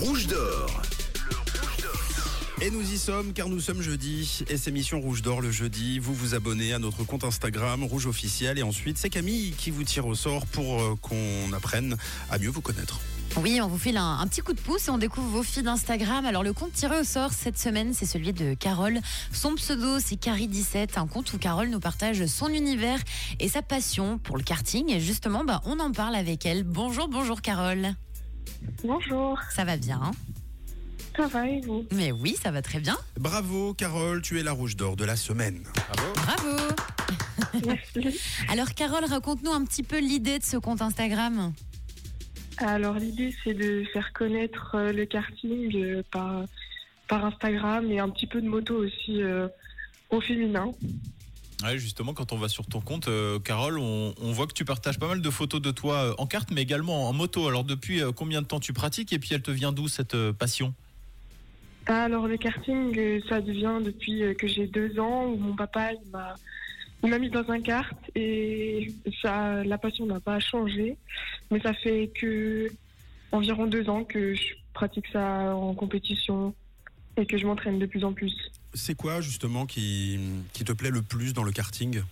rouge d'or. Et nous y sommes car nous sommes jeudi et c'est Mission Rouge d'Or le jeudi. Vous vous abonnez à notre compte Instagram Rouge Officiel et ensuite c'est Camille qui vous tire au sort pour euh, qu'on apprenne à mieux vous connaître. Oui, on vous file un, un petit coup de pouce et on découvre vos filles d'Instagram. Alors le compte tiré au sort cette semaine, c'est celui de Carole. Son pseudo, c'est Carrie17, un compte où Carole nous partage son univers et sa passion pour le karting. Et justement, bah, on en parle avec elle. Bonjour, bonjour Carole. Bonjour, Ça va bien hein? Ça va et vous? Mais oui, ça va très bien. Bravo Carole, tu es la Rouge d'Or de la semaine. Bravo. Merci. Alors Carole, raconte-nous un petit peu l'idée de ce compte Instagram. Alors l'idée c'est de faire connaître euh, le karting euh, par, par Instagram et un petit peu de moto aussi euh, au féminin. Justement, quand on va sur ton compte, euh, Carole, on, voit que tu partages pas mal de photos de toi euh, en carte, mais également en moto. Alors, depuis euh, combien de temps tu pratiques et puis elle te vient d'où cette passion? Alors le karting ça devient depuis que j'ai deux ans où mon papa il m'a mis dans un kart et ça la passion n'a pas changé mais ça fait que environ deux ans que je pratique ça en compétition et que je m'entraîne de plus en plus. C'est quoi justement qui, qui te plaît le plus dans le karting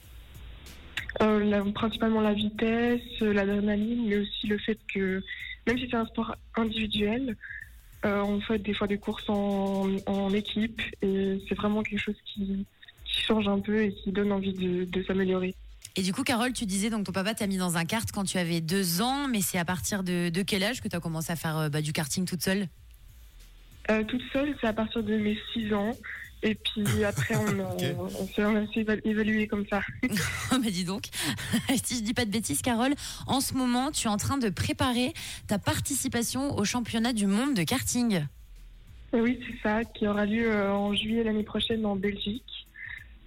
Euh, la- principalement la vitesse, euh, l'adrénaline, mais aussi le fait que même si c'est un sport individuel, euh, on fait des fois des courses en, en équipe et c'est vraiment quelque chose qui, qui change un peu et qui donne envie de, de s'améliorer. Et du coup, Carole, tu disais donc ton papa t'a mis dans un kart quand tu avais deux ans, mais c'est à partir de, de quel âge que tu as commencé à faire euh, bah, du karting toute seule? Euh, toute seule, c'est à partir de mes 6 ans. Et puis après, on, a- Ok. on on s'est éva- évalué comme ça. Oh, bah dis donc, si je dis pas de bêtises, Carole, en ce moment, tu es en train de préparer ta participation au championnat du monde de karting. Oui, c'est ça, qui aura lieu euh, en juillet l'année prochaine en Belgique.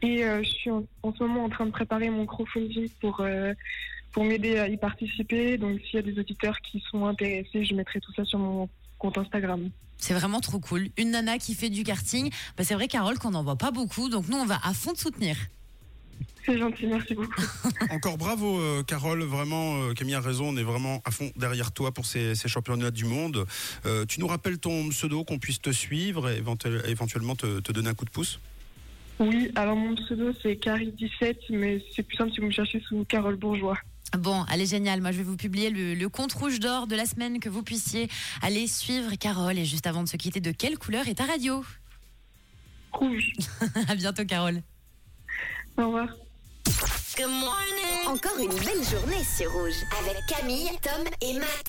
Et euh, je suis en, en ce moment en train de préparer mon crowdfunding pour, euh, pour m'aider à y participer. Donc s'il y a des auditeurs qui sont intéressés, je mettrai tout ça sur mon compte Instagram. C'est vraiment trop cool. Une nana qui fait du karting, bah, c'est vrai, Carole, qu'on n'en voit pas beaucoup, donc nous, on va à fond te soutenir. C'est gentil, merci beaucoup. Encore bravo euh, Carole, vraiment euh, Camille a raison, on est vraiment à fond derrière toi pour ces, ces championnats du monde. Euh, tu nous rappelles ton pseudo qu'on puisse te suivre et éventu- éventuellement te, te donner un coup de pouce? Oui, alors mon pseudo c'est Carrie17, mais c'est plus simple si vous me cherchez sous Carole Bourgeois. Bon, allez, génial. Moi, je vais vous publier le, le compte rouge d'or de la semaine que vous puissiez aller suivre Carole. Et juste avant de se quitter, de quelle couleur est ta radio? Rouge. À bientôt, Carole. Au revoir. Encore une belle journée sur Rouge avec Camille, Tom et Matt.